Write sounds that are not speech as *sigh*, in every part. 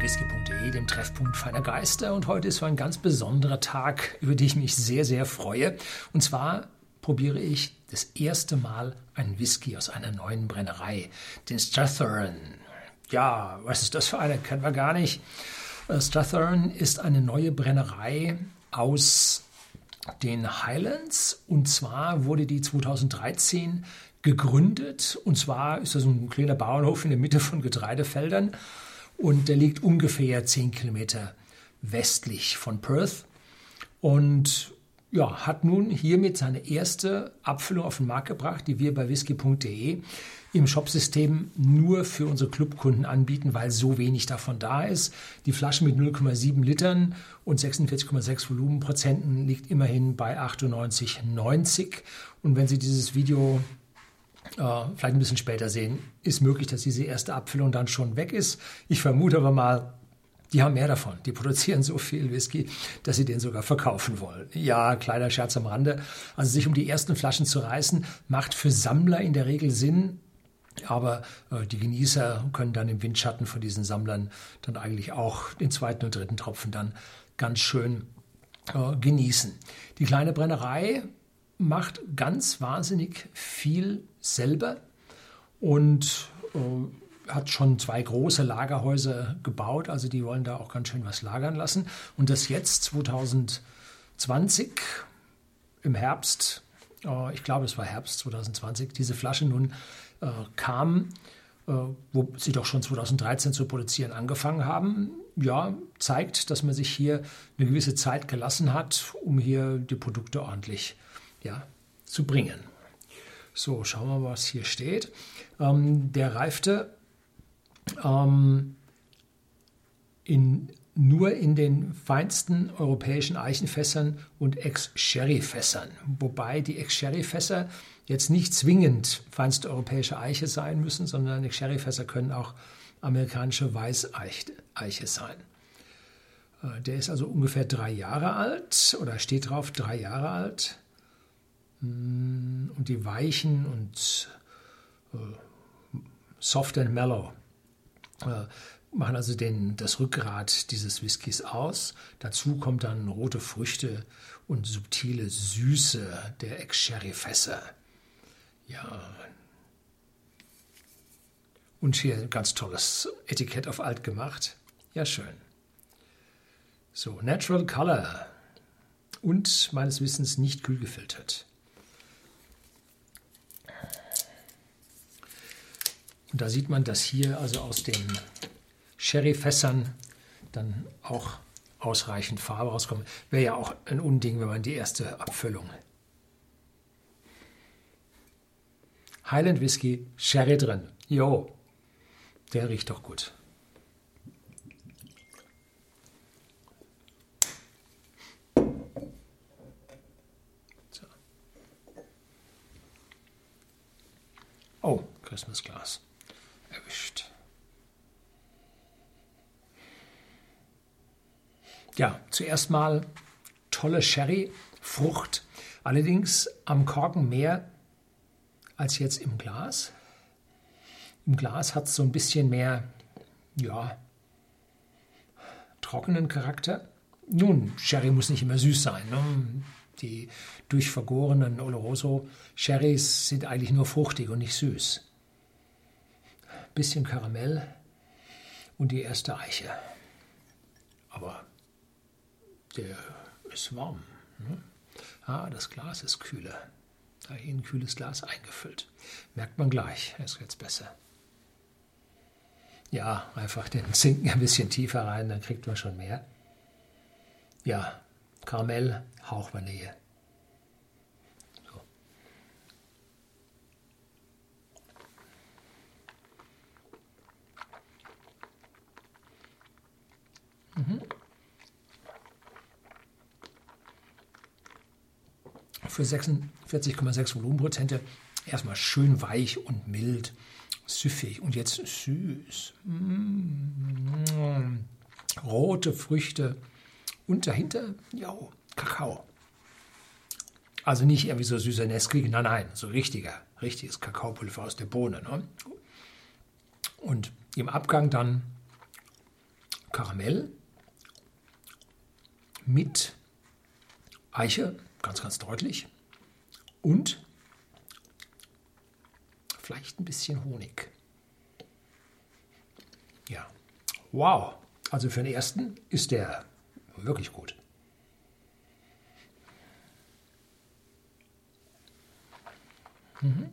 whisky.de, dem Treffpunkt feiner Geister. Und heute ist so ein ganz besonderer Tag, über den ich mich sehr, sehr freue. Und zwar probiere ich das erste Mal einen Whisky aus einer neuen Brennerei, den Strathern. Ja, was ist das für eine? Kennen wir gar nicht. Äh, Strathern ist eine neue Brennerei aus den Highlands. Und zwar wurde die 2013 gegründet. Und zwar ist das ein kleiner Bauernhof in der Mitte von Getreidefeldern. Und der liegt ungefähr 10 Kilometer westlich von Perth. Und ja, hat nun hiermit seine erste Abfüllung auf den Markt gebracht, die wir bei whisky.de im Shopsystem nur für unsere Clubkunden anbieten, weil so wenig davon da ist. Die Flasche mit 0,7 Litern und 46,6 Volumenprozenten liegt immerhin bei 98,90. Und wenn Sie dieses Video vielleicht ein bisschen später sehen, ist möglich, dass diese erste Abfüllung dann schon weg ist. Ich vermute aber mal, die haben mehr davon. Die produzieren *laughs* so viel Whisky, dass sie den sogar verkaufen wollen. Ja, kleiner Scherz am Rande. Also sich um die ersten Flaschen zu reißen, macht für Sammler in der Regel Sinn. Aber äh, die Genießer können dann im Windschatten von diesen Sammlern dann eigentlich auch den zweiten und dritten Tropfen dann ganz schön äh, genießen. Die kleine Brennerei macht ganz wahnsinnig viel selber und äh, hat schon zwei große Lagerhäuser gebaut. Also die wollen da auch ganz schön was lagern lassen. Und das jetzt 2020 im Herbst, äh, ich glaube es war Herbst 2020, diese Flasche nun äh, kam, äh, wo sie doch schon 2013 zu produzieren angefangen haben, ja, zeigt, dass man sich hier eine gewisse Zeit gelassen hat, um hier die Produkte ordentlich ja, zu bringen. So, schauen wir mal, was hier steht. Ähm, der reifte ähm, in, nur in den feinsten europäischen Eichenfässern und Ex-Sherry-Fässern. Wobei die Ex-Sherry-Fässer jetzt nicht zwingend feinste europäische Eiche sein müssen, sondern Ex-Sherry-Fässer können auch amerikanische Weißeiche sein. Äh, der ist also ungefähr drei Jahre alt oder steht drauf drei Jahre alt. Mm, und die weichen und äh, soft and mellow äh, machen also den, das Rückgrat dieses Whiskys aus. Dazu kommt dann rote Früchte und subtile Süße der Ex-Sherry-Fässer. Ja. Und hier ein ganz tolles Etikett auf alt gemacht. Ja, schön. So, Natural Color. Und meines Wissens nicht kühl gefiltert. Und da sieht man, dass hier also aus den Sherryfässern dann auch ausreichend Farbe rauskommt. Wäre ja auch ein Unding, wenn man die erste Abfüllung. Highland Whisky, Sherry drin. Jo, der riecht doch gut. So. Oh, Christmas Glas erwischt. Ja, zuerst mal tolle Sherry-Frucht, allerdings am Korken mehr als jetzt im Glas. Im Glas hat es so ein bisschen mehr, ja, trockenen Charakter. Nun, Sherry muss nicht immer süß sein. Ne? Die durchvergorenen Oloroso Sherrys sind eigentlich nur fruchtig und nicht süß bisschen Karamell und die erste Eiche. Aber der ist warm. Ne? Ah, das Glas ist kühler. Da hier ein kühles Glas eingefüllt. Merkt man gleich, ist jetzt besser. Ja, einfach den Zinken ein bisschen tiefer rein, dann kriegt man schon mehr. Ja, Karamell, Hauch Vanille. Mhm. Für 46,6 Volumenprozente erstmal schön weich und mild, süffig und jetzt süß. Mmh. Rote Früchte und dahinter, ja, Kakao. Also nicht irgendwie so süßer Nesquik, nein, nein, so richtiger, richtiges Kakaopulver aus der Bohne. Ne? Und im Abgang dann Karamell mit Eiche, ganz, ganz deutlich. Und vielleicht ein bisschen Honig. Ja, wow. Also für den ersten ist der wirklich gut. Mhm.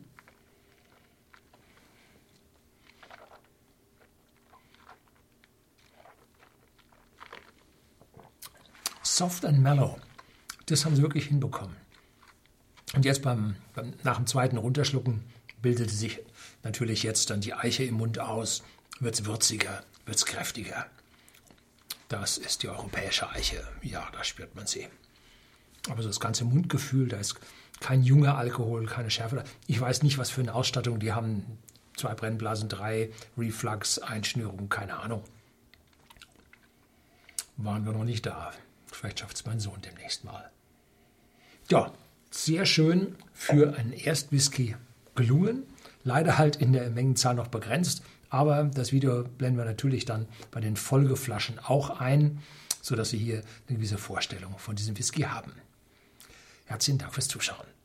Soft and mellow. Das haben sie wirklich hinbekommen. Und jetzt beim, beim, nach dem zweiten Runterschlucken bildete sich natürlich jetzt dann die Eiche im Mund aus, wird es würziger, wird es kräftiger. Das ist die europäische Eiche. Ja, da spürt man sie. Aber so das ganze Mundgefühl, da ist kein junger Alkohol, keine Schärfe. Ich weiß nicht, was für eine Ausstattung die haben. Zwei Brennblasen, drei Reflux, Einschnürung, keine Ahnung. Waren wir noch nicht da. Vielleicht schafft es mein Sohn demnächst mal. Ja, sehr schön für einen Erstwhisky gelungen. Leider halt in der Mengenzahl noch begrenzt. Aber das Video blenden wir natürlich dann bei den Folgeflaschen auch ein, sodass Sie hier eine gewisse Vorstellung von diesem Whisky haben. Herzlichen Dank fürs Zuschauen.